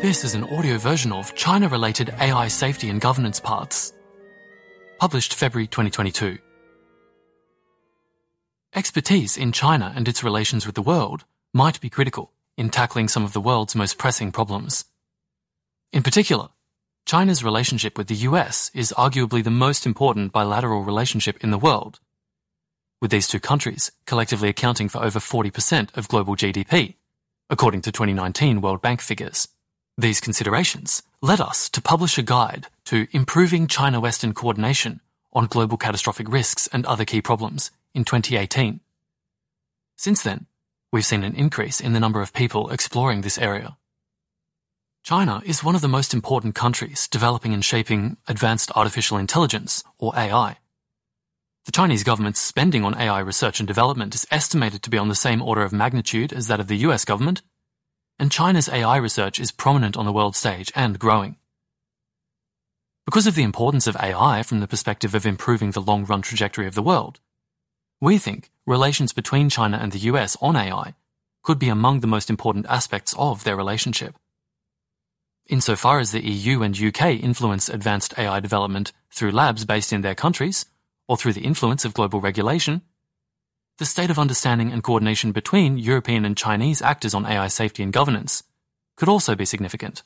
This is an audio version of China related AI safety and governance paths. Published February 2022. Expertise in China and its relations with the world might be critical in tackling some of the world's most pressing problems. In particular, China's relationship with the US is arguably the most important bilateral relationship in the world, with these two countries collectively accounting for over 40% of global GDP, according to 2019 World Bank figures. These considerations led us to publish a guide to improving China Western coordination on global catastrophic risks and other key problems in 2018. Since then, we've seen an increase in the number of people exploring this area. China is one of the most important countries developing and shaping advanced artificial intelligence, or AI. The Chinese government's spending on AI research and development is estimated to be on the same order of magnitude as that of the US government, and China's AI research is prominent on the world stage and growing. Because of the importance of AI from the perspective of improving the long run trajectory of the world, we think relations between China and the US on AI could be among the most important aspects of their relationship. Insofar as the EU and UK influence advanced AI development through labs based in their countries, or through the influence of global regulation, the state of understanding and coordination between European and Chinese actors on AI safety and governance could also be significant.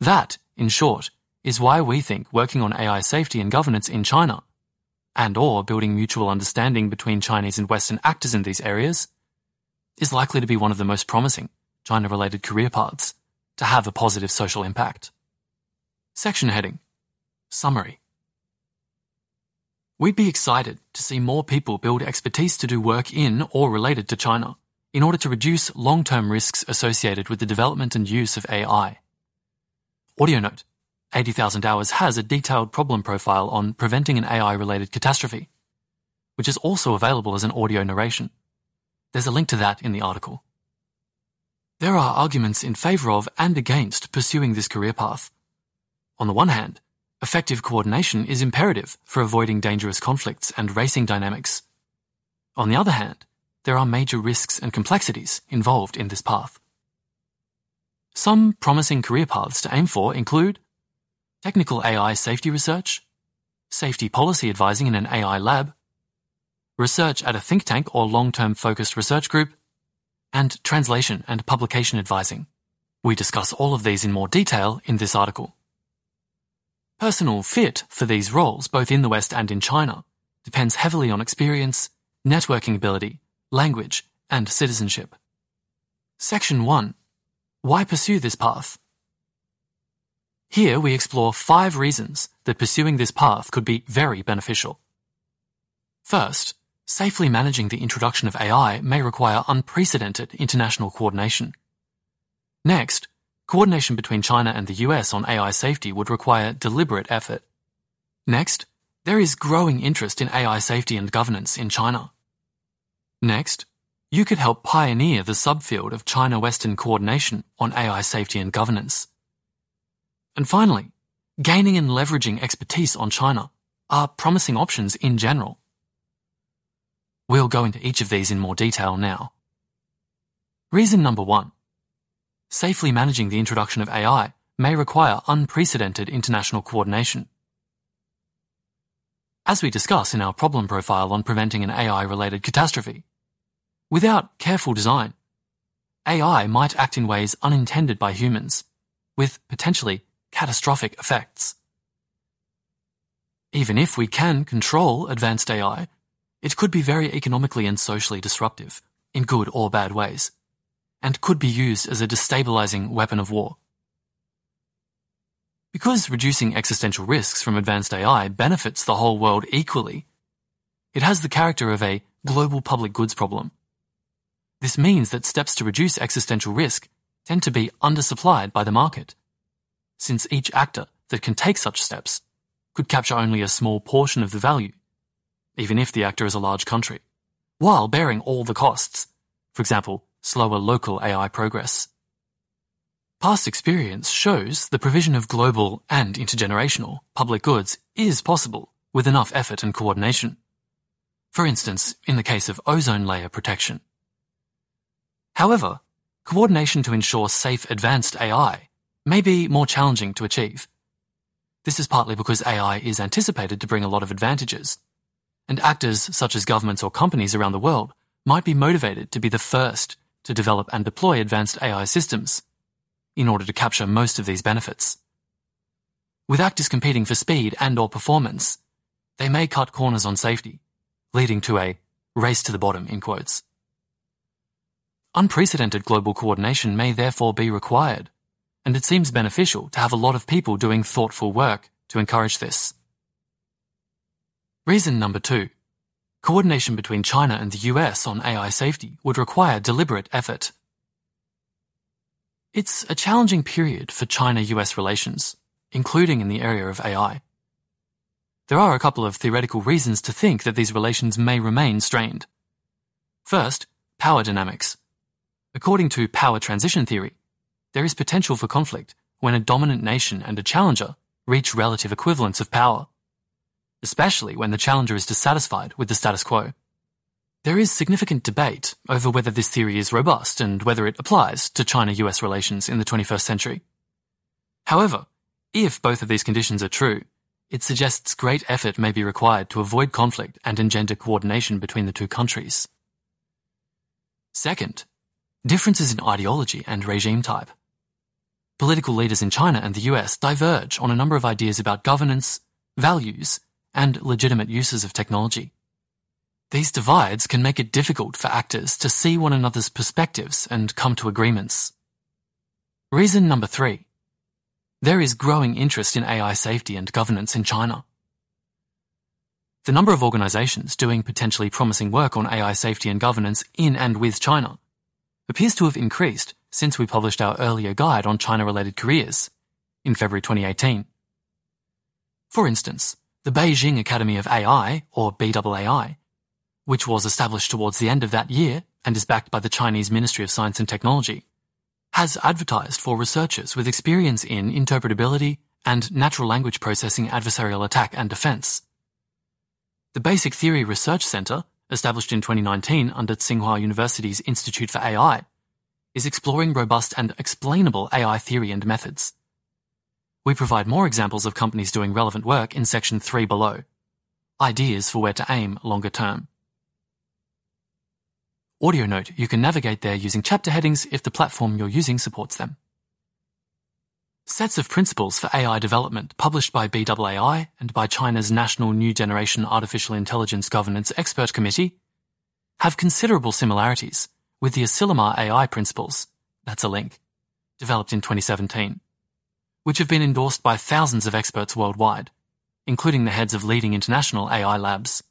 That, in short, is why we think working on AI safety and governance in China and or building mutual understanding between Chinese and Western actors in these areas is likely to be one of the most promising China-related career paths to have a positive social impact. Section heading Summary We'd be excited to see more people build expertise to do work in or related to China in order to reduce long term risks associated with the development and use of AI. Audio note 80,000 Hours has a detailed problem profile on preventing an AI related catastrophe, which is also available as an audio narration. There's a link to that in the article. There are arguments in favor of and against pursuing this career path. On the one hand, effective coordination is imperative for avoiding dangerous conflicts and racing dynamics. On the other hand, there are major risks and complexities involved in this path. Some promising career paths to aim for include technical AI safety research, safety policy advising in an AI lab, research at a think tank or long term focused research group, and translation and publication advising. We discuss all of these in more detail in this article. Personal fit for these roles, both in the West and in China, depends heavily on experience, networking ability, language, and citizenship. Section 1. Why pursue this path? Here we explore five reasons that pursuing this path could be very beneficial. First, Safely managing the introduction of AI may require unprecedented international coordination. Next, coordination between China and the US on AI safety would require deliberate effort. Next, there is growing interest in AI safety and governance in China. Next, you could help pioneer the subfield of China Western coordination on AI safety and governance. And finally, gaining and leveraging expertise on China are promising options in general. We'll go into each of these in more detail now. Reason number one. Safely managing the introduction of AI may require unprecedented international coordination. As we discuss in our problem profile on preventing an AI-related catastrophe, without careful design, AI might act in ways unintended by humans, with potentially catastrophic effects. Even if we can control advanced AI, it could be very economically and socially disruptive, in good or bad ways, and could be used as a destabilizing weapon of war. Because reducing existential risks from advanced AI benefits the whole world equally, it has the character of a global public goods problem. This means that steps to reduce existential risk tend to be undersupplied by the market, since each actor that can take such steps could capture only a small portion of the value even if the actor is a large country, while bearing all the costs, for example, slower local AI progress. Past experience shows the provision of global and intergenerational public goods is possible with enough effort and coordination. For instance, in the case of ozone layer protection. However, coordination to ensure safe advanced AI may be more challenging to achieve. This is partly because AI is anticipated to bring a lot of advantages, and actors such as governments or companies around the world might be motivated to be the first to develop and deploy advanced AI systems in order to capture most of these benefits. With actors competing for speed and or performance, they may cut corners on safety, leading to a race to the bottom in quotes. Unprecedented global coordination may therefore be required, and it seems beneficial to have a lot of people doing thoughtful work to encourage this. Reason number two. Coordination between China and the US on AI safety would require deliberate effort. It's a challenging period for China-US relations, including in the area of AI. There are a couple of theoretical reasons to think that these relations may remain strained. First, power dynamics. According to power transition theory, there is potential for conflict when a dominant nation and a challenger reach relative equivalence of power, especially when the challenger is dissatisfied with the status quo. There is significant debate over whether this theory is robust and whether it applies to China-US relations in the 21st century. However, if both of these conditions are true, it suggests great effort may be required to avoid conflict and engender coordination between the two countries. Second, differences in ideology and regime type. Political leaders in China and the US diverge on a number of ideas about governance, values, and legitimate uses of technology. These divides can make it difficult for actors to see one another's perspectives and come to agreements. Reason number three. There is growing interest in AI safety and governance in China. The number of organizations doing potentially promising work on AI safety and governance in and with China appears to have increased since we published our earlier guide on China-related careers in February 2018. For instance, the Beijing Academy of AI, or BAAI, which was established towards the end of that year and is backed by the Chinese Ministry of Science and Technology, has advertised for researchers with experience in interpretability and natural language processing adversarial attack and defense. The Basic Theory Research Center, established in 2019 under Tsinghua University's Institute for AI, is exploring robust and explainable AI theory and methods. We provide more examples of companies doing relevant work in section 3 below. Ideas for where to aim longer term. Audio note, you can navigate there using chapter headings if the platform you're using supports them. Sets of Principles for AI Development, published by BAAI and by China's National New Generation Artificial Intelligence Governance Expert Committee, have considerable similarities with the Asilomar AI principles, that's a link, developed in 2017, which have been endorsed by thousands of experts worldwide, including the heads of leading international AI labs.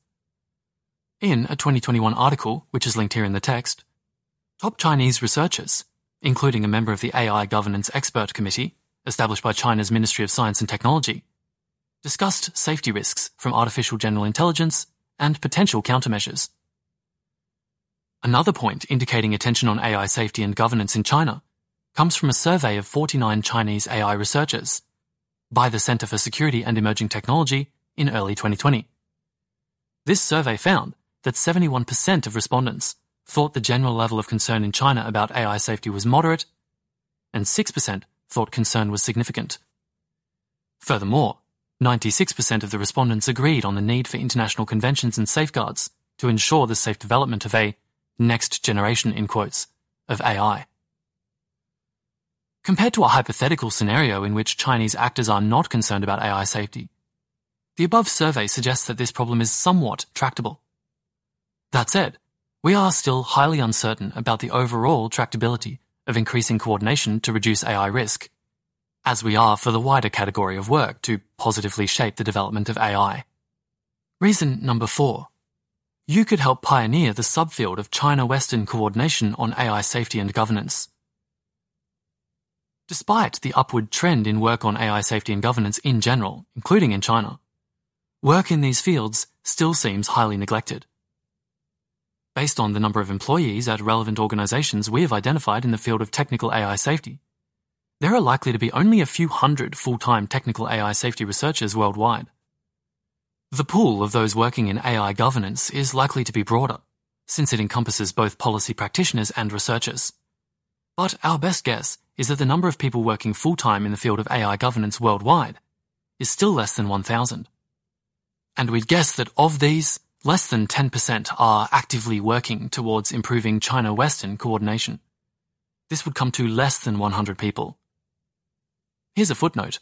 In a 2021 article, which is linked here in the text, top Chinese researchers, including a member of the AI Governance Expert Committee, established by China's Ministry of Science and Technology, discussed safety risks from artificial general intelligence and potential countermeasures. Another point indicating attention on AI safety and governance in China comes from a survey of 49 Chinese AI researchers by the Center for Security and Emerging Technology in early 2020. This survey found that 71% of respondents thought the general level of concern in China about AI safety was moderate, and 6% thought concern was significant. Furthermore, 96% of the respondents agreed on the need for international conventions and safeguards to ensure the safe development of a next generation, in quotes, of AI. Compared to a hypothetical scenario in which Chinese actors are not concerned about AI safety, the above survey suggests that this problem is somewhat tractable. That said, we are still highly uncertain about the overall tractability of increasing coordination to reduce AI risk, as we are for the wider category of work to positively shape the development of AI. Reason number four. You could help pioneer the subfield of China-Western coordination on AI safety and governance. Despite the upward trend in work on AI safety and governance in general, including in China, work in these fields still seems highly neglected. Based on the number of employees at relevant organizations we have identified in the field of technical AI safety, there are likely to be only a few hundred full-time technical AI safety researchers worldwide. The pool of those working in AI governance is likely to be broader, since it encompasses both policy practitioners and researchers. But our best guess is that the number of people working full time in the field of AI governance worldwide is still less than 1,000. And we'd guess that of these, less than 10% are actively working towards improving China Western coordination. This would come to less than 100 people. Here's a footnote.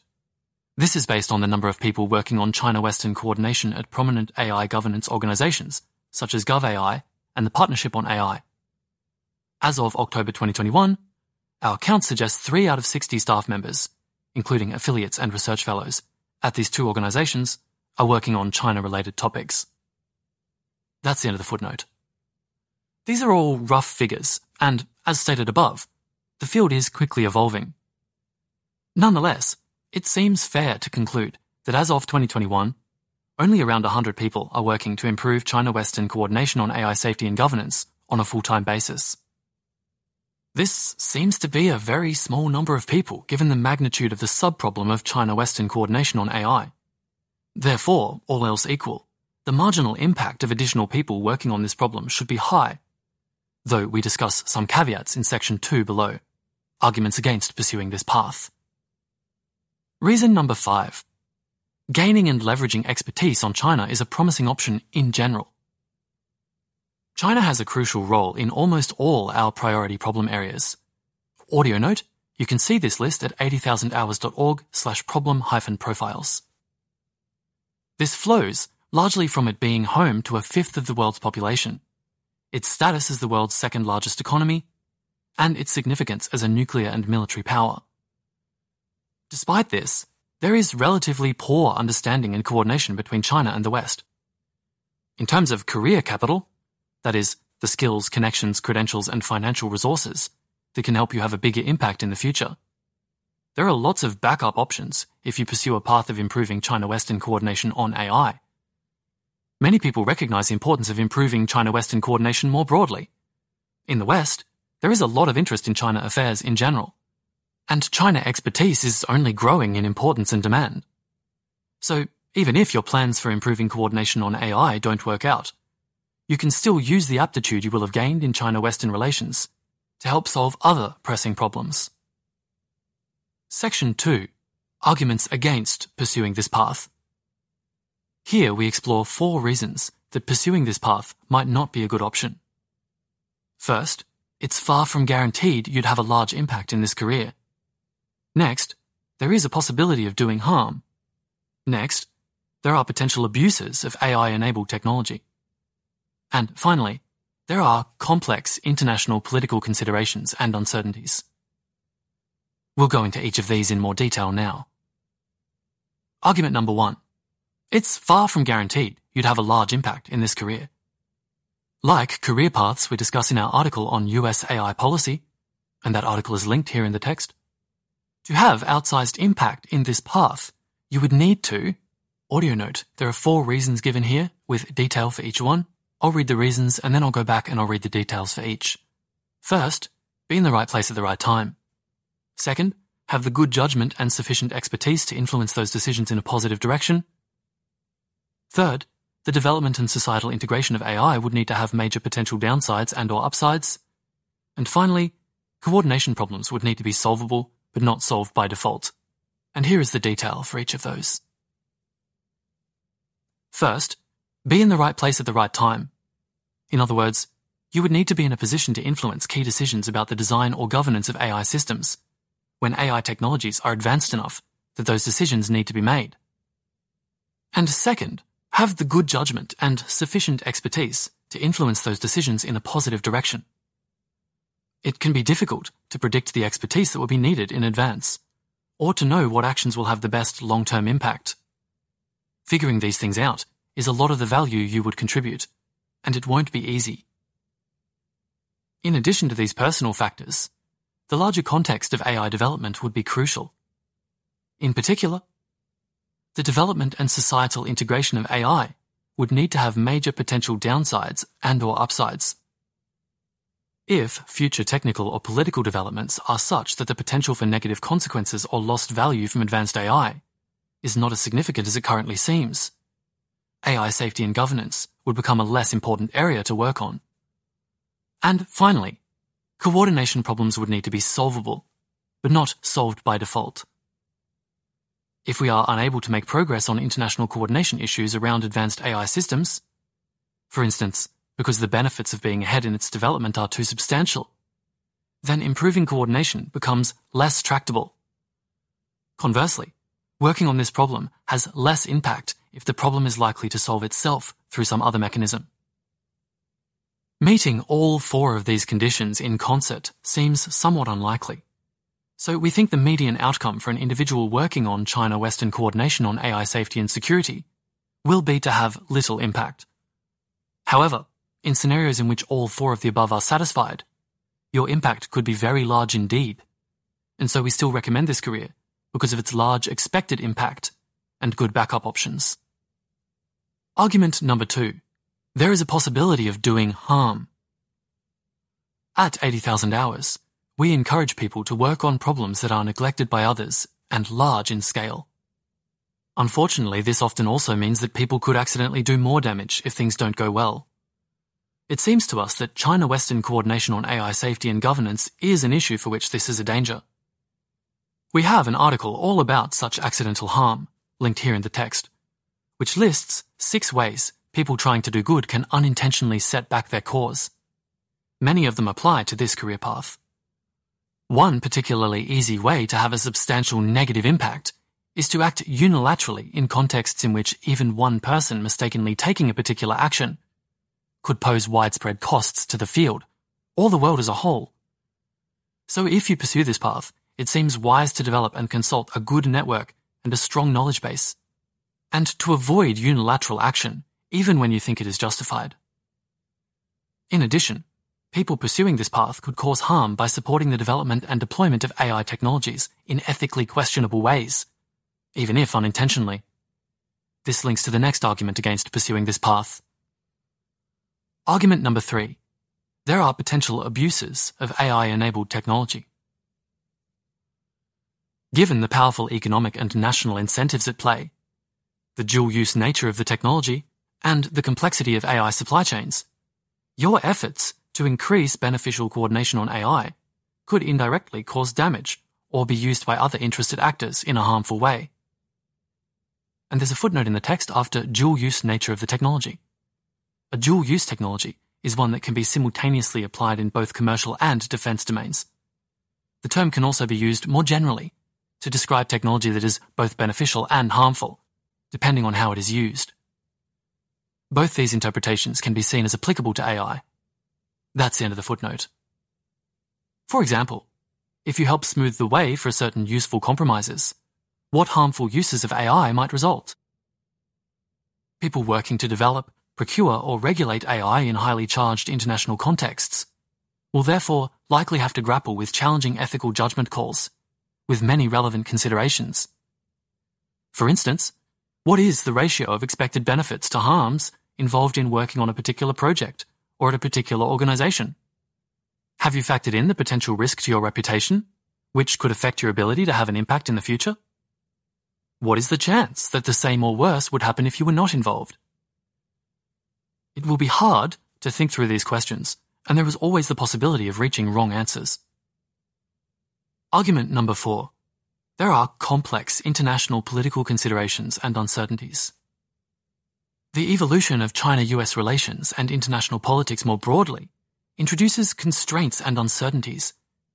This is based on the number of people working on China Western coordination at prominent AI governance organizations, such as GovAI and the Partnership on AI. As of October 2021, our count suggests 3 out of 60 staff members, including affiliates and research fellows, at these two organizations are working on China related topics. That's the end of the footnote. These are all rough figures, and as stated above, the field is quickly evolving. Nonetheless, it seems fair to conclude that as of 2021, only around 100 people are working to improve China Western coordination on AI safety and governance on a full time basis. This seems to be a very small number of people given the magnitude of the sub-problem of China Western coordination on AI. Therefore, all else equal, the marginal impact of additional people working on this problem should be high, though we discuss some caveats in section 2 below, arguments against pursuing this path. Reason number five. Gaining and leveraging expertise on China is a promising option in general. China has a crucial role in almost all our priority problem areas. Audio note, you can see this list at 80000hours.org slash problem hyphen profiles. This flows largely from it being home to a fifth of the world's population, its status as the world's second largest economy, and its significance as a nuclear and military power. Despite this, there is relatively poor understanding and coordination between China and the West. In terms of career capital, that is, the skills, connections, credentials, and financial resources that can help you have a bigger impact in the future, there are lots of backup options if you pursue a path of improving China Western coordination on AI. Many people recognize the importance of improving China Western coordination more broadly. In the West, there is a lot of interest in China affairs in general, and China expertise is only growing in importance and demand. So, even if your plans for improving coordination on AI don't work out, you can still use the aptitude you will have gained in China Western relations to help solve other pressing problems. Section 2 Arguments against pursuing this path. Here we explore four reasons that pursuing this path might not be a good option. First, it's far from guaranteed you'd have a large impact in this career. Next, there is a possibility of doing harm. Next, there are potential abuses of AI enabled technology. And finally, there are complex international political considerations and uncertainties. We'll go into each of these in more detail now. Argument number one. It's far from guaranteed you'd have a large impact in this career. Like career paths we discuss in our article on US AI policy, and that article is linked here in the text, to have outsized impact in this path, you would need to audio note. There are four reasons given here with detail for each one. I'll read the reasons and then I'll go back and I'll read the details for each. First, be in the right place at the right time. Second, have the good judgment and sufficient expertise to influence those decisions in a positive direction. Third, the development and societal integration of AI would need to have major potential downsides and or upsides. And finally, coordination problems would need to be solvable, but not solved by default. And here is the detail for each of those. First, be in the right place at the right time. In other words, you would need to be in a position to influence key decisions about the design or governance of AI systems, when AI technologies are advanced enough that those decisions need to be made. And second, have the good judgment and sufficient expertise to influence those decisions in a positive direction. It can be difficult to predict the expertise that will be needed in advance, or to know what actions will have the best long-term impact. Figuring these things out is a lot of the value you would contribute, and it won't be easy. In addition to these personal factors, the larger context of AI development would be crucial. In particular, the development and societal integration of AI would need to have major potential downsides and or upsides. If future technical or political developments are such that the potential for negative consequences or lost value from advanced AI is not as significant as it currently seems, AI safety and governance would become a less important area to work on. And finally, coordination problems would need to be solvable, but not solved by default. If we are unable to make progress on international coordination issues around advanced AI systems, for instance, because the benefits of being ahead in its development are too substantial, then improving coordination becomes less tractable. Conversely, working on this problem has less impact if the problem is likely to solve itself through some other mechanism. Meeting all four of these conditions in concert seems somewhat unlikely. So we think the median outcome for an individual working on China-Western coordination on AI safety and security will be to have little impact. However, in scenarios in which all four of the above are satisfied, your impact could be very large indeed. And so we still recommend this career because of its large expected impact and good backup options. Argument number two. There is a possibility of doing harm. At 80,000 hours, we encourage people to work on problems that are neglected by others and large in scale. Unfortunately, this often also means that people could accidentally do more damage if things don't go well. It seems to us that China Western coordination on AI safety and governance is an issue for which this is a danger. We have an article all about such accidental harm, linked here in the text, which lists six ways people trying to do good can unintentionally set back their cause. Many of them apply to this career path. One particularly easy way to have a substantial negative impact is to act unilaterally in contexts in which even one person mistakenly taking a particular action could pose widespread costs to the field, or the world as a whole. So if you pursue this path, it seems wise to develop and consult a good network and a strong knowledge base, and to avoid unilateral action, even when you think it is justified. In addition, people pursuing this path could cause harm by supporting the development and deployment of AI technologies in ethically questionable ways, even if unintentionally. This links to the next argument against pursuing this path. Argument number three. There are potential abuses of AI-enabled technology. Given the powerful economic and national incentives at play, the dual-use nature of the technology, and the complexity of AI supply chains, your efforts to increase beneficial coordination on AI could indirectly cause damage or be used by other interested actors in a harmful way. And there's a footnote in the text after dual use nature of the technology. A dual use technology is one that can be simultaneously applied in both commercial and defense domains. The term can also be used more generally to describe technology that is both beneficial and harmful, depending on how it is used. Both these interpretations can be seen as applicable to AI that's the end of the footnote. For example, if you help smooth the way for certain useful compromises, what harmful uses of AI might result? People working to develop, procure, or regulate AI in highly charged international contexts will therefore likely have to grapple with challenging ethical judgment calls, with many relevant considerations. For instance, what is the ratio of expected benefits to harms involved in working on a particular project or at a particular organization? Have you factored in the potential risk to your reputation, which could affect your ability to have an impact in the future? What is the chance that the same or worse would happen if you were not involved? It will be hard to think through these questions, and there is always the possibility of reaching wrong answers. Argument number four. There are complex international political considerations and uncertainties. The evolution of China-US relations and international politics more broadly introduces constraints and uncertainties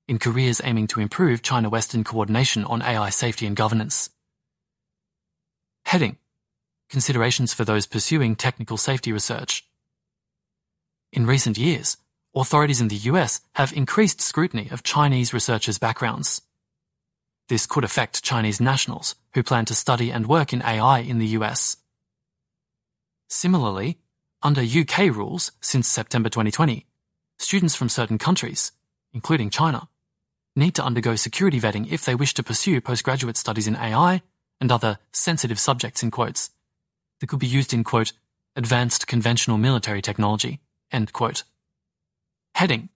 in careers aiming to improve China-Western coordination on AI safety and governance. Heading Considerations for those pursuing technical safety research. In recent years, authorities in the US have increased scrutiny of Chinese researchers' backgrounds. This could affect Chinese nationals who plan to study and work in AI in the US. Similarly, under UK rules since September 2020, students from certain countries, including China, need to undergo security vetting if they wish to pursue postgraduate studies in AI and other sensitive subjects in quotes that could be used in quote advanced conventional military technology end quote. Heading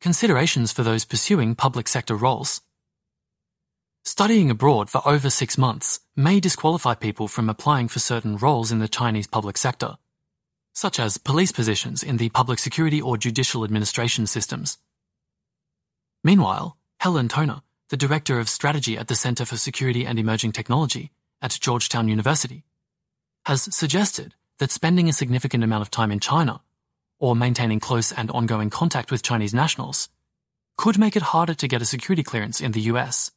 Considerations for those pursuing public sector roles. Studying abroad for over six months may disqualify people from applying for certain roles in the Chinese public sector, such as police positions in the public security or judicial administration systems. Meanwhile, Helen Toner, the Director of Strategy at the Center for Security and Emerging Technology at Georgetown University, has suggested that spending a significant amount of time in China, or maintaining close and ongoing contact with Chinese nationals, could make it harder to get a security clearance in the US.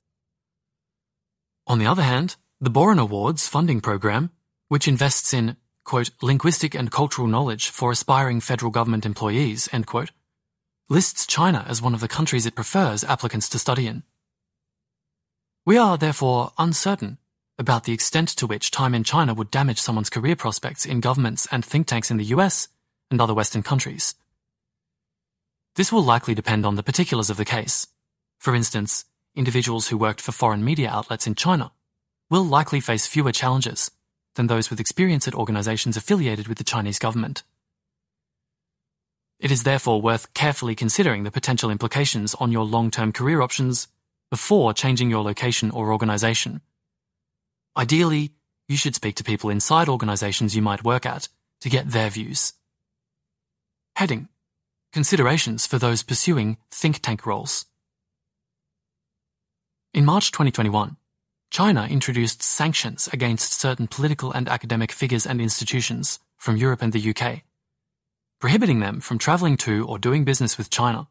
On the other hand, the Boren Awards funding program, which invests in, quote, linguistic and cultural knowledge for aspiring federal government employees, end quote, lists China as one of the countries it prefers applicants to study in. We are, therefore, uncertain about the extent to which time in China would damage someone's career prospects in governments and think tanks in the US and other Western countries. This will likely depend on the particulars of the case. For instance, individuals who worked for foreign media outlets in China will likely face fewer challenges than those with experience at organizations affiliated with the Chinese government. It is therefore worth carefully considering the potential implications on your long-term career options before changing your location or organization. Ideally, you should speak to people inside organizations you might work at to get their views. Heading Considerations for those pursuing think tank roles. In March 2021, China introduced sanctions against certain political and academic figures and institutions from Europe and the UK, prohibiting them from travelling to or doing business with China.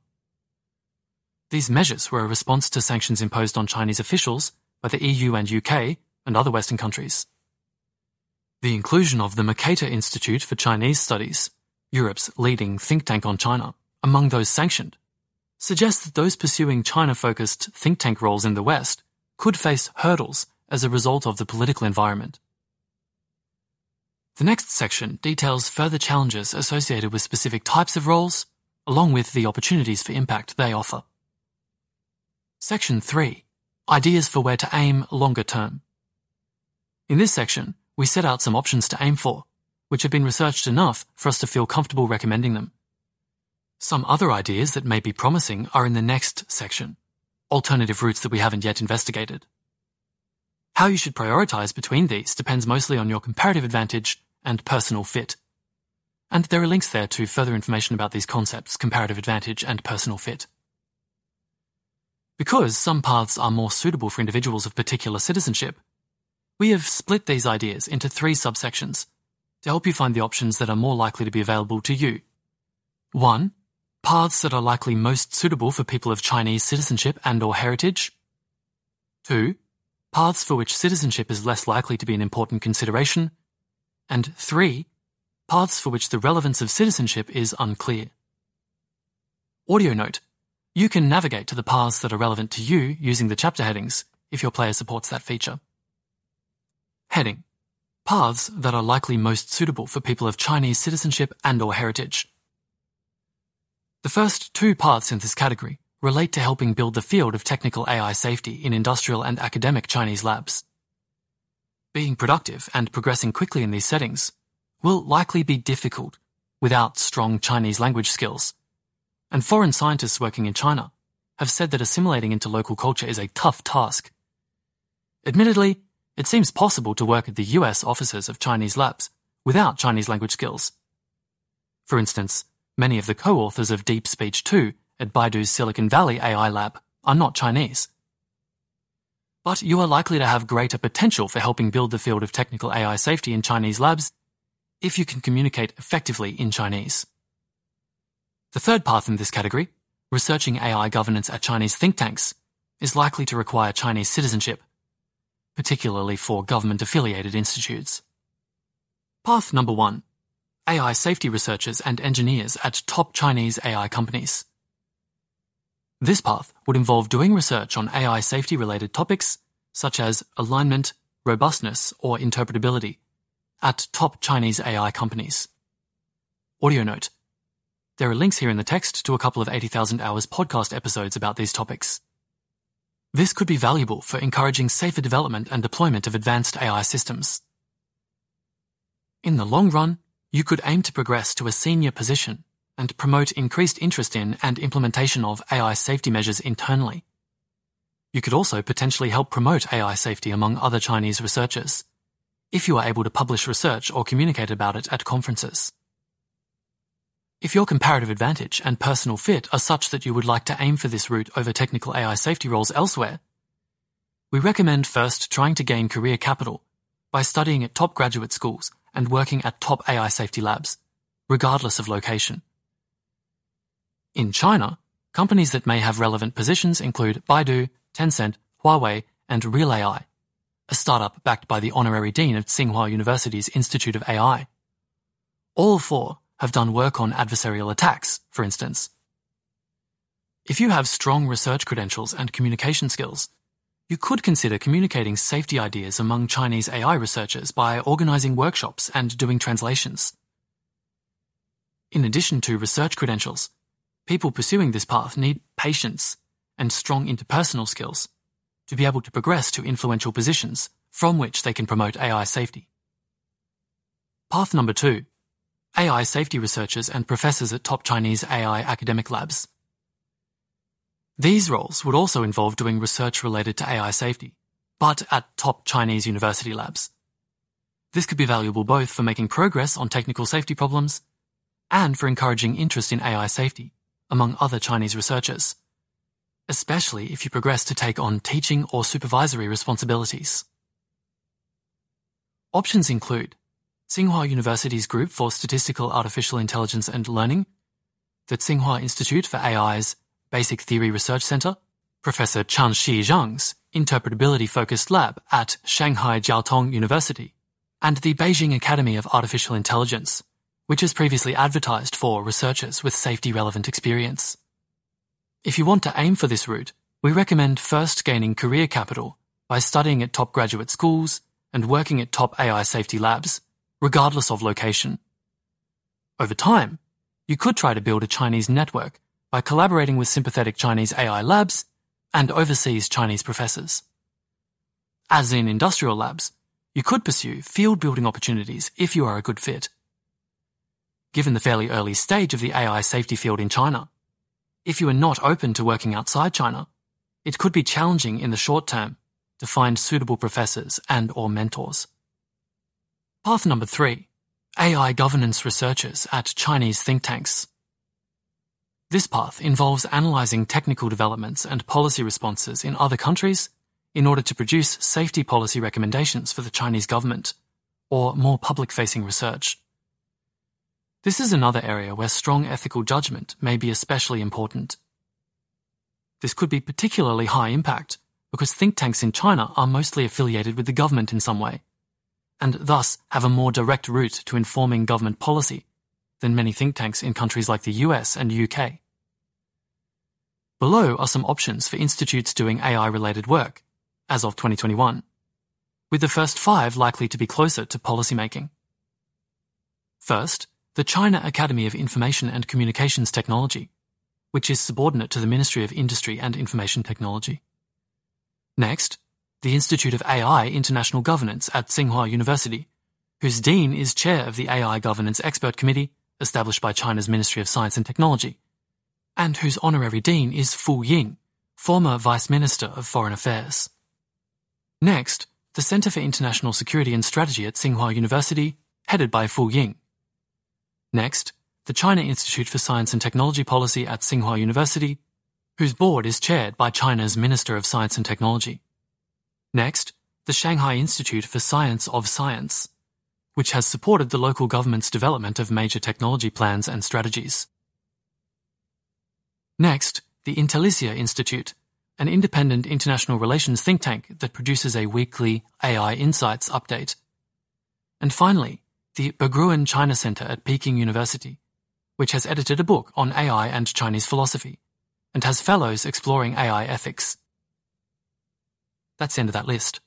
These measures were a response to sanctions imposed on Chinese officials by the EU and UK and other Western countries. The inclusion of the Mercator Institute for Chinese Studies, Europe's leading think tank on China, among those sanctioned, suggests that those pursuing China focused think tank roles in the West could face hurdles as a result of the political environment. The next section details further challenges associated with specific types of roles, along with the opportunities for impact they offer. Section 3 Ideas for where to aim longer term. In this section, we set out some options to aim for, which have been researched enough for us to feel comfortable recommending them. Some other ideas that may be promising are in the next section, alternative routes that we haven't yet investigated. How you should prioritize between these depends mostly on your comparative advantage and personal fit. And there are links there to further information about these concepts, comparative advantage and personal fit. Because some paths are more suitable for individuals of particular citizenship, we have split these ideas into three subsections to help you find the options that are more likely to be available to you. 1. Paths that are likely most suitable for people of Chinese citizenship and or heritage. 2. Paths for which citizenship is less likely to be an important consideration. And 3. Paths for which the relevance of citizenship is unclear. Audio note. You can navigate to the paths that are relevant to you using the chapter headings if your player supports that feature. Heading Paths that are likely most suitable for people of Chinese citizenship and or heritage. The first two paths in this category relate to helping build the field of technical AI safety in industrial and academic Chinese labs. Being productive and progressing quickly in these settings will likely be difficult without strong Chinese language skills, and foreign scientists working in China have said that assimilating into local culture is a tough task. Admittedly, it seems possible to work at the US offices of Chinese labs without Chinese language skills. For instance, many of the co-authors of Deep Speech 2 at Baidu's Silicon Valley AI lab are not Chinese. But you are likely to have greater potential for helping build the field of technical AI safety in Chinese labs if you can communicate effectively in Chinese. The third path in this category, researching AI governance at Chinese think tanks, is likely to require Chinese citizenship particularly for government affiliated institutes. Path number one AI safety researchers and engineers at top Chinese AI companies. This path would involve doing research on AI safety related topics such as alignment, robustness, or interpretability at top Chinese AI companies. Audio note. There are links here in the text to a couple of 80,000 hours podcast episodes about these topics. This could be valuable for encouraging safer development and deployment of advanced AI systems. In the long run, you could aim to progress to a senior position and promote increased interest in and implementation of AI safety measures internally. You could also potentially help promote AI safety among other Chinese researchers, if you are able to publish research or communicate about it at conferences. If your comparative advantage and personal fit are such that you would like to aim for this route over technical AI safety roles elsewhere, we recommend first trying to gain career capital by studying at top graduate schools and working at top AI safety labs, regardless of location. In China, companies that may have relevant positions include Baidu, Tencent, Huawei, and Real AI, a startup backed by the honorary dean of Tsinghua University's Institute of AI. All four have done work on adversarial attacks, for instance. If you have strong research credentials and communication skills, you could consider communicating safety ideas among Chinese AI researchers by organizing workshops and doing translations. In addition to research credentials, people pursuing this path need patience and strong interpersonal skills to be able to progress to influential positions from which they can promote AI safety. Path number two AI safety researchers and professors at top Chinese AI academic labs. These roles would also involve doing research related to AI safety, but at top Chinese university labs. This could be valuable both for making progress on technical safety problems and for encouraging interest in AI safety among other Chinese researchers, especially if you progress to take on teaching or supervisory responsibilities. Options include Tsinghua University's Group for Statistical Artificial Intelligence and Learning, the Tsinghua Institute for AI's Basic Theory Research Center, Professor Quanshi Zhang's interpretability focused lab at Shanghai Jiao Tong University, and the Beijing Academy of Artificial Intelligence, which has previously advertised for researchers with safety relevant experience. If you want to aim for this route, we recommend first gaining career capital by studying at top graduate schools and working at top AI safety labs, regardless of location. Over time, you could try to build a Chinese network by collaborating with sympathetic Chinese AI labs and overseas Chinese professors. As in industrial labs, you could pursue field building opportunities if you are a good fit. Given the fairly early stage of the AI safety field in China, if you are not open to working outside China, it could be challenging in the short term to find suitable professors and or mentors. Path number three, AI governance researchers at Chinese think tanks. This path involves analyzing technical developments and policy responses in other countries in order to produce safety policy recommendations for the Chinese government, or more public-facing research. This is another area where strong ethical judgment may be especially important. This could be particularly high impact because think tanks in China are mostly affiliated with the government in some way, and thus have a more direct route to informing government policy than many think tanks in countries like the US and UK. Below are some options for institutes doing AI related work, as of 2021, with the first five likely to be closer to policymaking. First, the China Academy of Information and Communications Technology, which is subordinate to the Ministry of Industry and Information Technology. Next, the Institute of AI International Governance at Tsinghua University, whose dean is chair of the AI Governance Expert Committee established by China's Ministry of Science and Technology, and whose honorary dean is Fu Ying, former Vice Minister of Foreign Affairs. Next, the Center for International Security and Strategy at Tsinghua University, headed by Fu Ying. Next, the China Institute for Science and Technology Policy at Tsinghua University, whose board is chaired by China's Minister of Science and Technology. Next, the Shanghai Institute for Science of Science, which has supported the local government's development of major technology plans and strategies. Next, the Intellisia Institute, an independent international relations think tank that produces a weekly AI Insights update. And finally, the Berggruen China Center at Peking University, which has edited a book on AI and Chinese philosophy, and has fellows exploring AI ethics. That's the end of that list.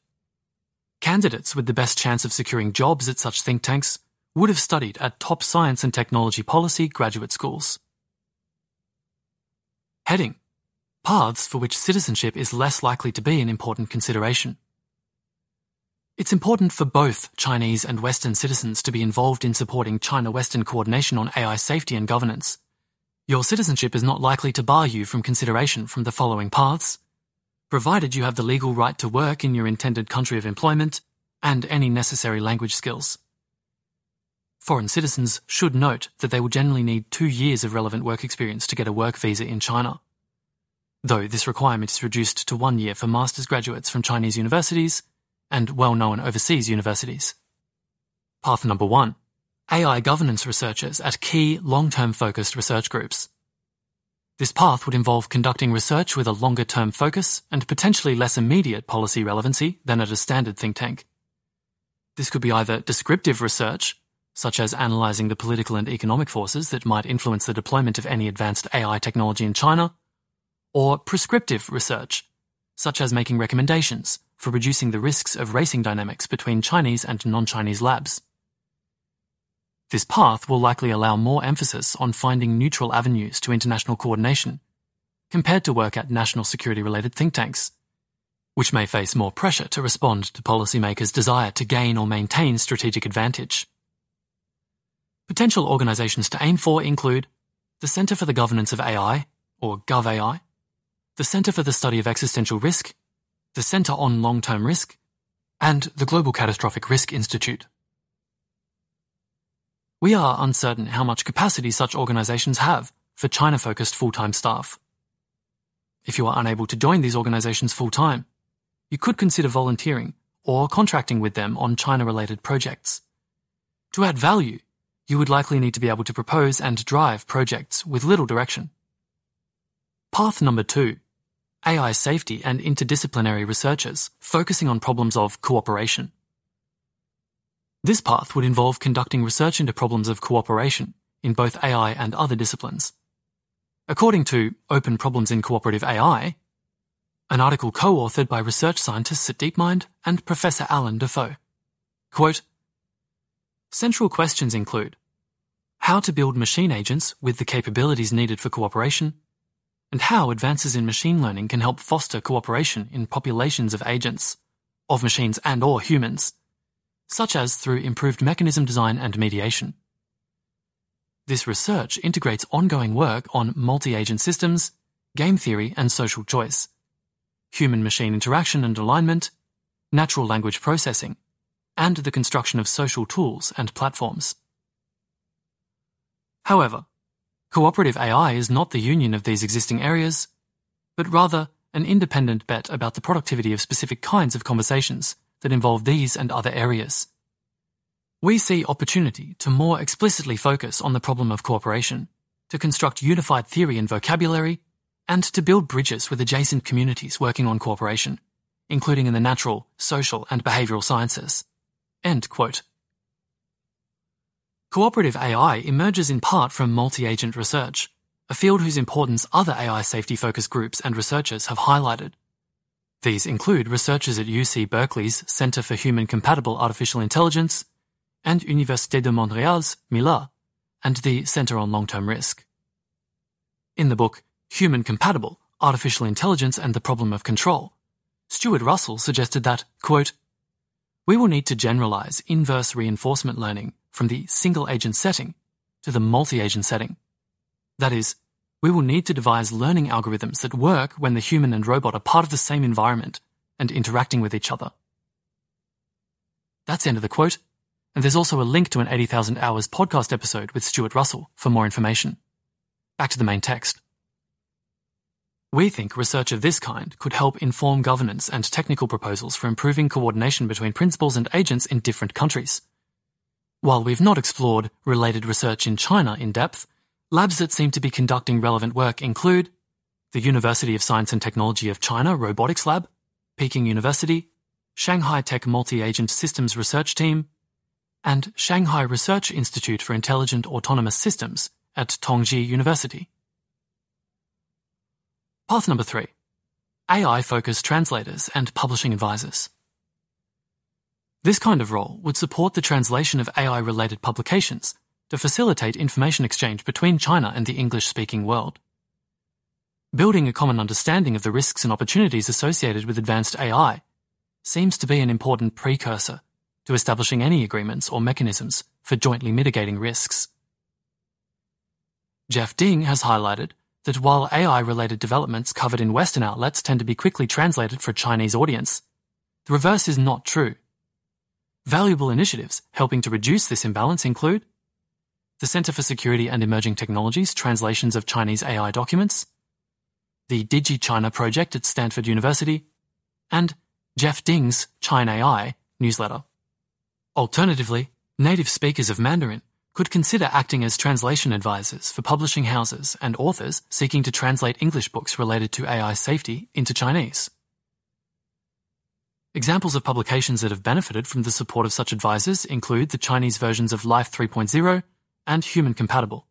Candidates with the best chance of securing jobs at such think tanks would have studied at top science and technology policy graduate schools. Heading Paths for which citizenship is less likely to be an important consideration. It's important for both Chinese and Western citizens to be involved in supporting China Western coordination on AI safety and governance. Your citizenship is not likely to bar you from consideration from the following paths provided you have the legal right to work in your intended country of employment and any necessary language skills. Foreign citizens should note that they will generally need two years of relevant work experience to get a work visa in China. Though this requirement is reduced to one year for master's graduates from Chinese universities and well known overseas universities. Path number one AI governance researchers at key long term focused research groups. This path would involve conducting research with a longer term focus and potentially less immediate policy relevancy than at a standard think tank. This could be either descriptive research, such as analysing the political and economic forces that might influence the deployment of any advanced AI technology in China, or prescriptive research, such as making recommendations for reducing the risks of racing dynamics between Chinese and non Chinese labs. This path will likely allow more emphasis on finding neutral avenues to international coordination, compared to work at national security related think tanks, which may face more pressure to respond to policymakers' desire to gain or maintain strategic advantage. Potential organisations to aim for include the Centre for the Governance of AI, or GovAI, the Centre for the Study of Existential Risk, the Centre on Long Term Risk, and the Global Catastrophic Risk Institute. We are uncertain how much capacity such organisations have for China focused full time staff. If you are unable to join these organisations full time, you could consider volunteering or contracting with them on China related projects. To add value, you would likely need to be able to propose and drive projects with little direction. Path number two AI safety and interdisciplinary researchers focusing on problems of cooperation. This path would involve conducting research into problems of cooperation in both AI and other disciplines. According to Open Problems in Cooperative AI, an article co-authored by research scientists at DeepMind and Professor Allan Dafoe. Quote, Central questions include how to build machine agents with the capabilities needed for cooperation, and how advances in machine learning can help foster cooperation in populations of agents, of machines and or humans, such as through improved mechanism design and mediation. This research integrates ongoing work on multi-agent systems, game theory and social choice, human-machine interaction and alignment, natural language processing, and the construction of social tools and platforms. However, cooperative AI is not the union of these existing areas, but rather an independent bet about the productivity of specific kinds of conversations that involve these and other areas. We see opportunity to more explicitly focus on the problem of cooperation, to construct unified theory and vocabulary, and to build bridges with adjacent communities working on cooperation, including in the natural, social, and behavioral sciences. End quote. Cooperative AI emerges in part from multi-agent research, a field whose importance other AI safety focused groups and researchers have highlighted. These include researchers at UC Berkeley's Center for Human Compatible Artificial Intelligence and Université de Montréal's MILA and the Center on Long-Term Risk. In the book Human Compatible Artificial Intelligence and the Problem of Control, Stuart Russell suggested that, quote, we will need to generalize inverse reinforcement learning from the single agent setting to the multi-agent setting. That is, we will need to devise learning algorithms that work when the human and robot are part of the same environment and interacting with each other. That's the end of the quote, and there's also a link to an 80,000 hours podcast episode with Stuart Russell for more information. Back to the main text. We think research of this kind could help inform governance and technical proposals for improving coordination between principals and agents in different countries. While we've not explored related research in China in depth, Labs that seem to be conducting relevant work include the University of Science and Technology of China Robotics Lab, Peking University, Shanghai Tech Multi-Agent Systems Research Team, and Shanghai Research Institute for Intelligent Autonomous Systems at Tongji University. Path number three, AI-focused translators and publishing advisors. This kind of role would support the translation of AI-related publications to facilitate information exchange between China and the English speaking world. Building a common understanding of the risks and opportunities associated with advanced AI seems to be an important precursor to establishing any agreements or mechanisms for jointly mitigating risks. Jeff Ding has highlighted that while AI related developments covered in Western outlets tend to be quickly translated for a Chinese audience, the reverse is not true. Valuable initiatives helping to reduce this imbalance include the Center for Security and Emerging Technologies translations of Chinese AI documents, the DigiChina project at Stanford University, and Jeff Ding's China AI newsletter. Alternatively, native speakers of Mandarin could consider acting as translation advisors for publishing houses and authors seeking to translate English books related to AI safety into Chinese. Examples of publications that have benefited from the support of such advisors include the Chinese versions of Life 3.0 and Human Compatible.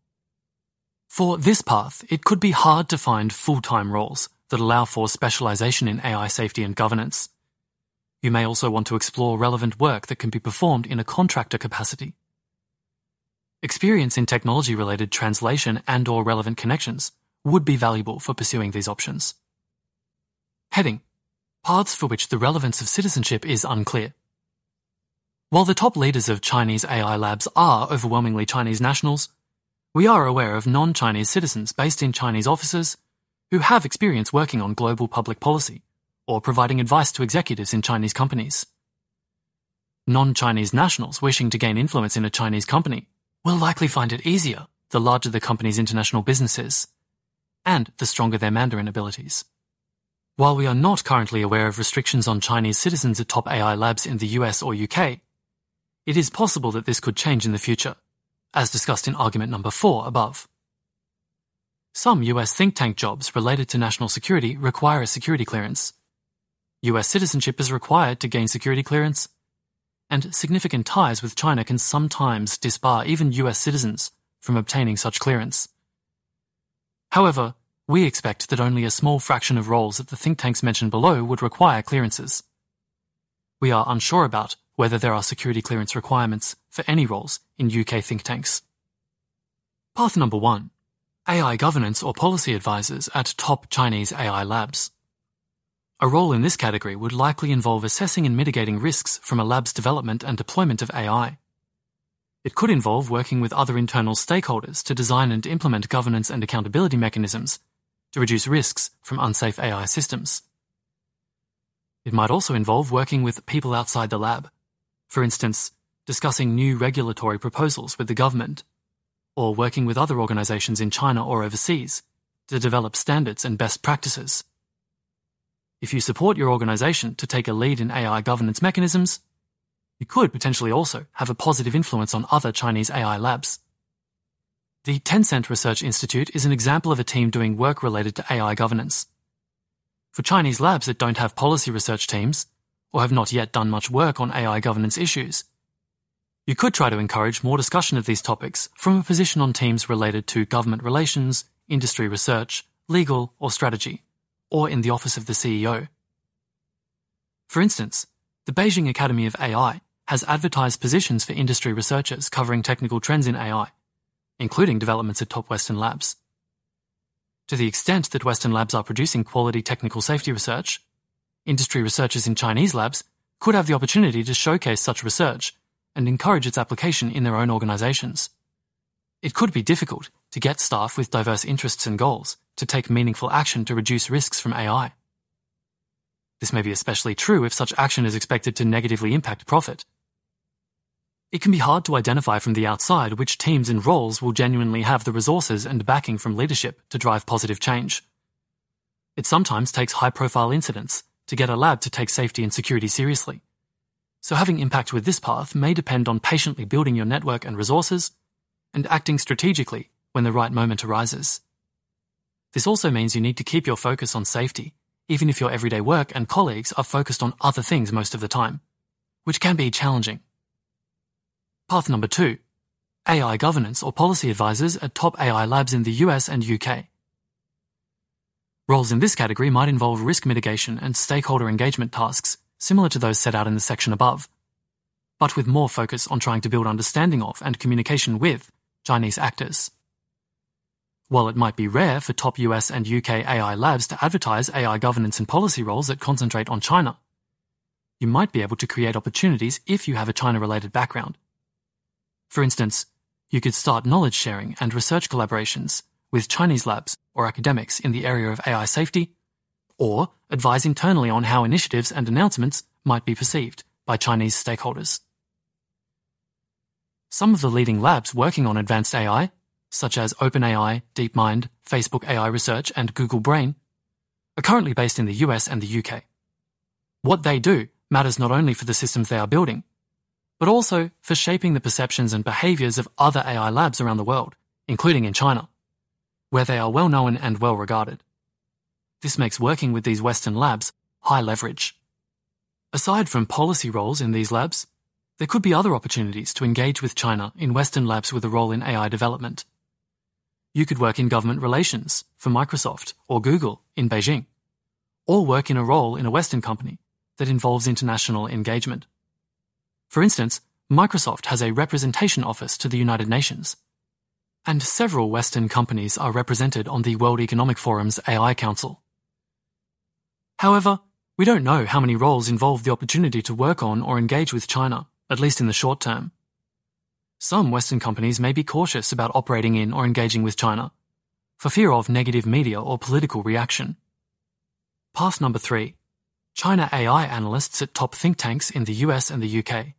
For this path, it could be hard to find full-time roles that allow for specialization in AI safety and governance. You may also want to explore relevant work that can be performed in a contractor capacity. Experience in technology-related translation and or relevant connections would be valuable for pursuing these options. Heading paths for which the relevance of citizenship is unclear. While the top leaders of Chinese AI labs are overwhelmingly Chinese nationals, we are aware of non-Chinese citizens based in Chinese offices who have experience working on global public policy or providing advice to executives in Chinese companies. Non-Chinese nationals wishing to gain influence in a Chinese company will likely find it easier the larger the company's international business is, and the stronger their Mandarin abilities. While we are not currently aware of restrictions on Chinese citizens at top AI labs in the US or UK, it is possible that this could change in the future, as discussed in argument number 4 above. Some US think tank jobs related to national security require a security clearance. US citizenship is required to gain security clearance, and significant ties with China can sometimes disbar even US citizens from obtaining such clearance. However, we expect that only a small fraction of roles at the think tanks mentioned below would require clearances. We are unsure about whether there are security clearance requirements for any roles in UK think tanks. Path number one AI governance or policy advisors at top Chinese AI labs. A role in this category would likely involve assessing and mitigating risks from a lab's development and deployment of AI. It could involve working with other internal stakeholders to design and implement governance and accountability mechanisms to reduce risks from unsafe AI systems. It might also involve working with people outside the lab, for instance, discussing new regulatory proposals with the government, or working with other organizations in China or overseas to develop standards and best practices. If you support your organization to take a lead in AI governance mechanisms, you could potentially also have a positive influence on other Chinese AI labs. The Tencent Research Institute is an example of a team doing work related to AI governance. For Chinese labs that don't have policy research teams, or have not yet done much work on AI governance issues, you could try to encourage more discussion of these topics from a position on teams related to government relations, industry research, legal, or strategy, or in the office of the CEO. For instance, the Beijing Academy of AI has advertised positions for industry researchers covering technical trends in AI including developments at top Western labs. To the extent that Western labs are producing quality technical safety research, industry researchers in Chinese labs could have the opportunity to showcase such research and encourage its application in their own organizations. It could be difficult to get staff with diverse interests and goals to take meaningful action to reduce risks from AI. This may be especially true if such action is expected to negatively impact profit it can be hard to identify from the outside which teams and roles will genuinely have the resources and backing from leadership to drive positive change. It sometimes takes high profile incidents to get a lab to take safety and security seriously. So having impact with this path may depend on patiently building your network and resources and acting strategically when the right moment arises. This also means you need to keep your focus on safety, even if your everyday work and colleagues are focused on other things most of the time, which can be challenging. Path number two AI governance or policy advisors at top AI labs in the US and UK. Roles in this category might involve risk mitigation and stakeholder engagement tasks similar to those set out in the section above, but with more focus on trying to build understanding of and communication with Chinese actors. While it might be rare for top US and UK AI labs to advertise AI governance and policy roles that concentrate on China, you might be able to create opportunities if you have a China related background for instance, you could start knowledge sharing and research collaborations with Chinese labs or academics in the area of AI safety, or advise internally on how initiatives and announcements might be perceived by Chinese stakeholders. Some of the leading labs working on advanced AI, such as OpenAI, DeepMind, Facebook AI Research, and Google Brain, are currently based in the US and the UK. What they do matters not only for the systems they are building, but also for shaping the perceptions and behaviors of other AI labs around the world, including in China, where they are well known and well regarded. This makes working with these Western labs high leverage. Aside from policy roles in these labs, there could be other opportunities to engage with China in Western labs with a role in AI development. You could work in government relations for Microsoft or Google in Beijing, or work in a role in a Western company that involves international engagement. For instance, Microsoft has a representation office to the United Nations, and several Western companies are represented on the World Economic Forum's AI Council. However, we don't know how many roles involve the opportunity to work on or engage with China, at least in the short term. Some Western companies may be cautious about operating in or engaging with China, for fear of negative media or political reaction. Path number three China AI analysts at top think tanks in the US and the UK.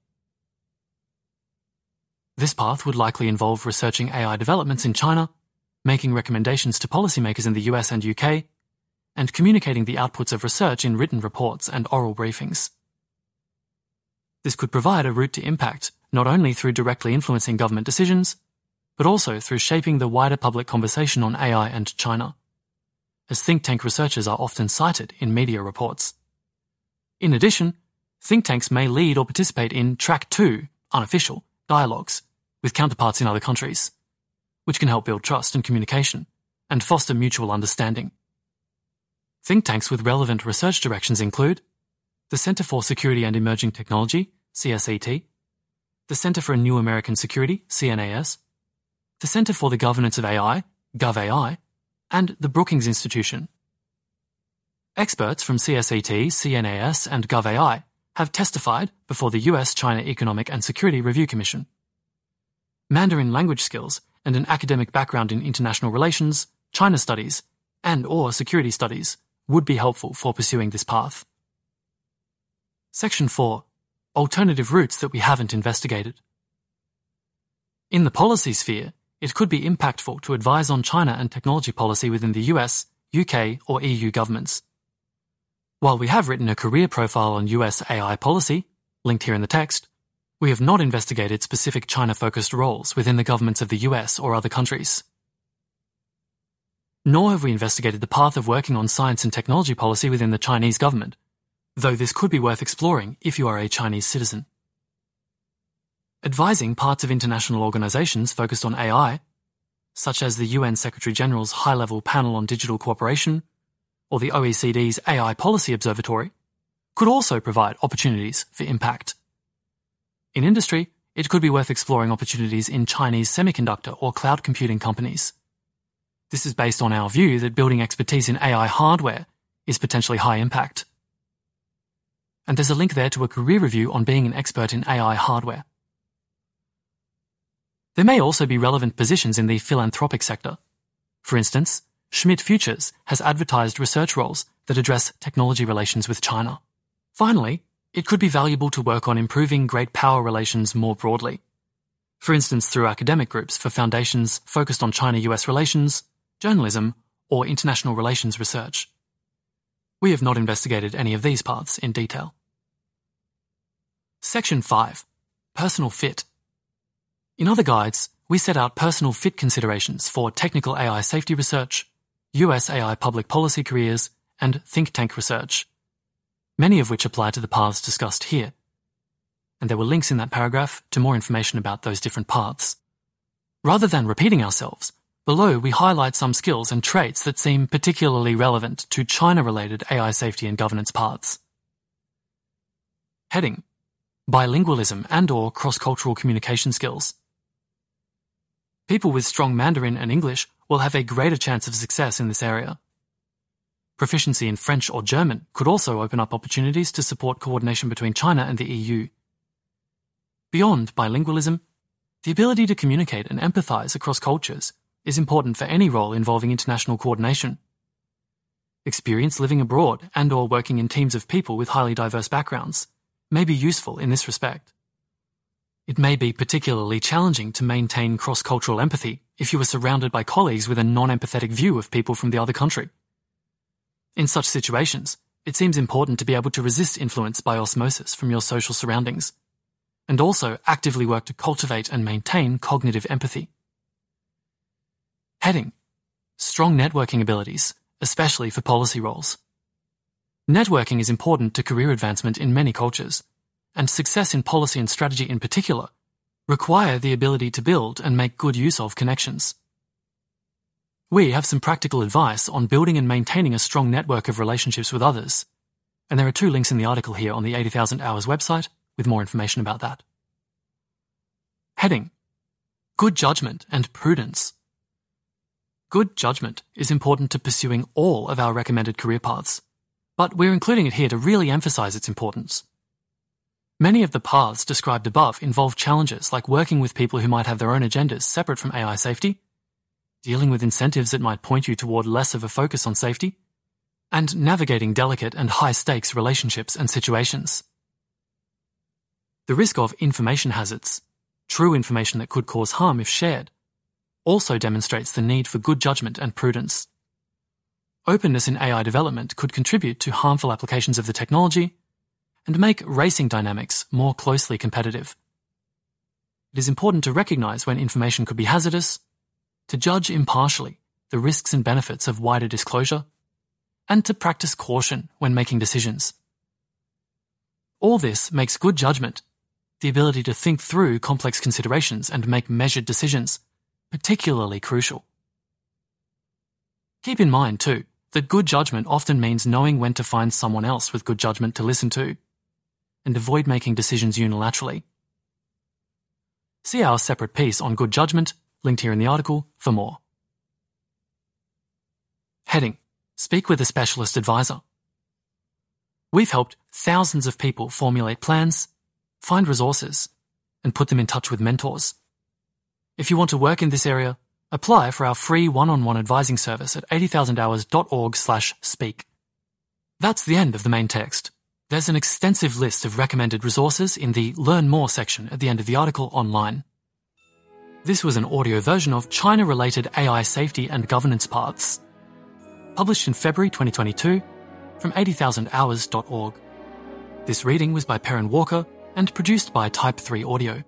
This path would likely involve researching AI developments in China, making recommendations to policymakers in the US and UK, and communicating the outputs of research in written reports and oral briefings. This could provide a route to impact not only through directly influencing government decisions, but also through shaping the wider public conversation on AI and China, as think tank researchers are often cited in media reports. In addition, think tanks may lead or participate in Track 2, unofficial, dialogues with counterparts in other countries, which can help build trust and communication and foster mutual understanding. Think tanks with relevant research directions include the Center for Security and Emerging Technology, CSET, the Center for New American Security, CNAS, the Center for the Governance of AI, GovAI, and the Brookings Institution. Experts from CSET, CNAS, and GovAI have testified before the US China Economic and Security Review Commission. Mandarin language skills and an academic background in international relations, China studies, and or security studies would be helpful for pursuing this path. Section 4. Alternative routes that we haven't investigated. In the policy sphere, it could be impactful to advise on China and technology policy within the US, UK, or EU governments. While we have written a career profile on US AI policy, linked here in the text, we have not investigated specific China focused roles within the governments of the US or other countries nor have we investigated the path of working on science and technology policy within the Chinese government, though this could be worth exploring if you are a Chinese citizen. Advising parts of international organizations focused on AI, such as the UN Secretary General's High Level Panel on Digital Cooperation or the OECD's AI Policy Observatory, could also provide opportunities for impact. In industry, it could be worth exploring opportunities in Chinese semiconductor or cloud computing companies. This is based on our view that building expertise in AI hardware is potentially high impact. And there's a link there to a career review on being an expert in AI hardware. There may also be relevant positions in the philanthropic sector. For instance, Schmidt Futures has advertised research roles that address technology relations with China. Finally, it could be valuable to work on improving great power relations more broadly. For instance, through academic groups for foundations focused on China US relations, journalism, or international relations research. We have not investigated any of these paths in detail. Section 5 Personal Fit. In other guides, we set out personal fit considerations for technical AI safety research, US AI public policy careers, and think tank research, many of which apply to the paths discussed here. And there were links in that paragraph to more information about those different paths. Rather than repeating ourselves, Below, we highlight some skills and traits that seem particularly relevant to China-related AI safety and governance paths. Heading Bilingualism and or cross-cultural communication skills. People with strong Mandarin and English will have a greater chance of success in this area. Proficiency in French or German could also open up opportunities to support coordination between China and the EU. Beyond bilingualism, the ability to communicate and empathize across cultures is important for any role involving international coordination. Experience living abroad and or working in teams of people with highly diverse backgrounds may be useful in this respect. It may be particularly challenging to maintain cross cultural empathy if you are surrounded by colleagues with a non empathetic view of people from the other country. In such situations, it seems important to be able to resist influence by osmosis from your social surroundings, and also actively work to cultivate and maintain cognitive empathy. Heading Strong networking abilities, especially for policy roles. Networking is important to career advancement in many cultures, and success in policy and strategy in particular require the ability to build and make good use of connections. We have some practical advice on building and maintaining a strong network of relationships with others, and there are two links in the article here on the 80,000 Hours website with more information about that. Heading Good Judgment and Prudence. Good judgment is important to pursuing all of our recommended career paths, but we're including it here to really emphasize its importance. Many of the paths described above involve challenges like working with people who might have their own agendas separate from AI safety dealing with incentives that might point you toward less of a focus on safety, and navigating delicate and high stakes relationships and situations. The risk of information hazards, true information that could cause harm if shared, also demonstrates the need for good judgment and prudence. Openness in AI development could contribute to harmful applications of the technology and make racing dynamics more closely competitive. It is important to recognize when information could be hazardous to judge impartially the risks and benefits of wider disclosure, and to practice caution when making decisions. All this makes good judgment, the ability to think through complex considerations and make measured decisions, particularly crucial. Keep in mind, too, that good judgment often means knowing when to find someone else with good judgment to listen to, and avoid making decisions unilaterally. See our separate piece on good judgment linked here in the article for more. Heading Speak with a specialist advisor. We've helped thousands of people formulate plans, find resources, and put them in touch with mentors. If you want to work in this area, apply for our free one-on-one advising service at 80000hours.org slash speak. That's the end of the main text. There's an extensive list of recommended resources in the Learn More section at the end of the article online. This was an audio version of China related AI safety and governance paths. Published in February 2022 from 80000hours.org. This reading was by Perrin Walker and produced by Type 3 Audio.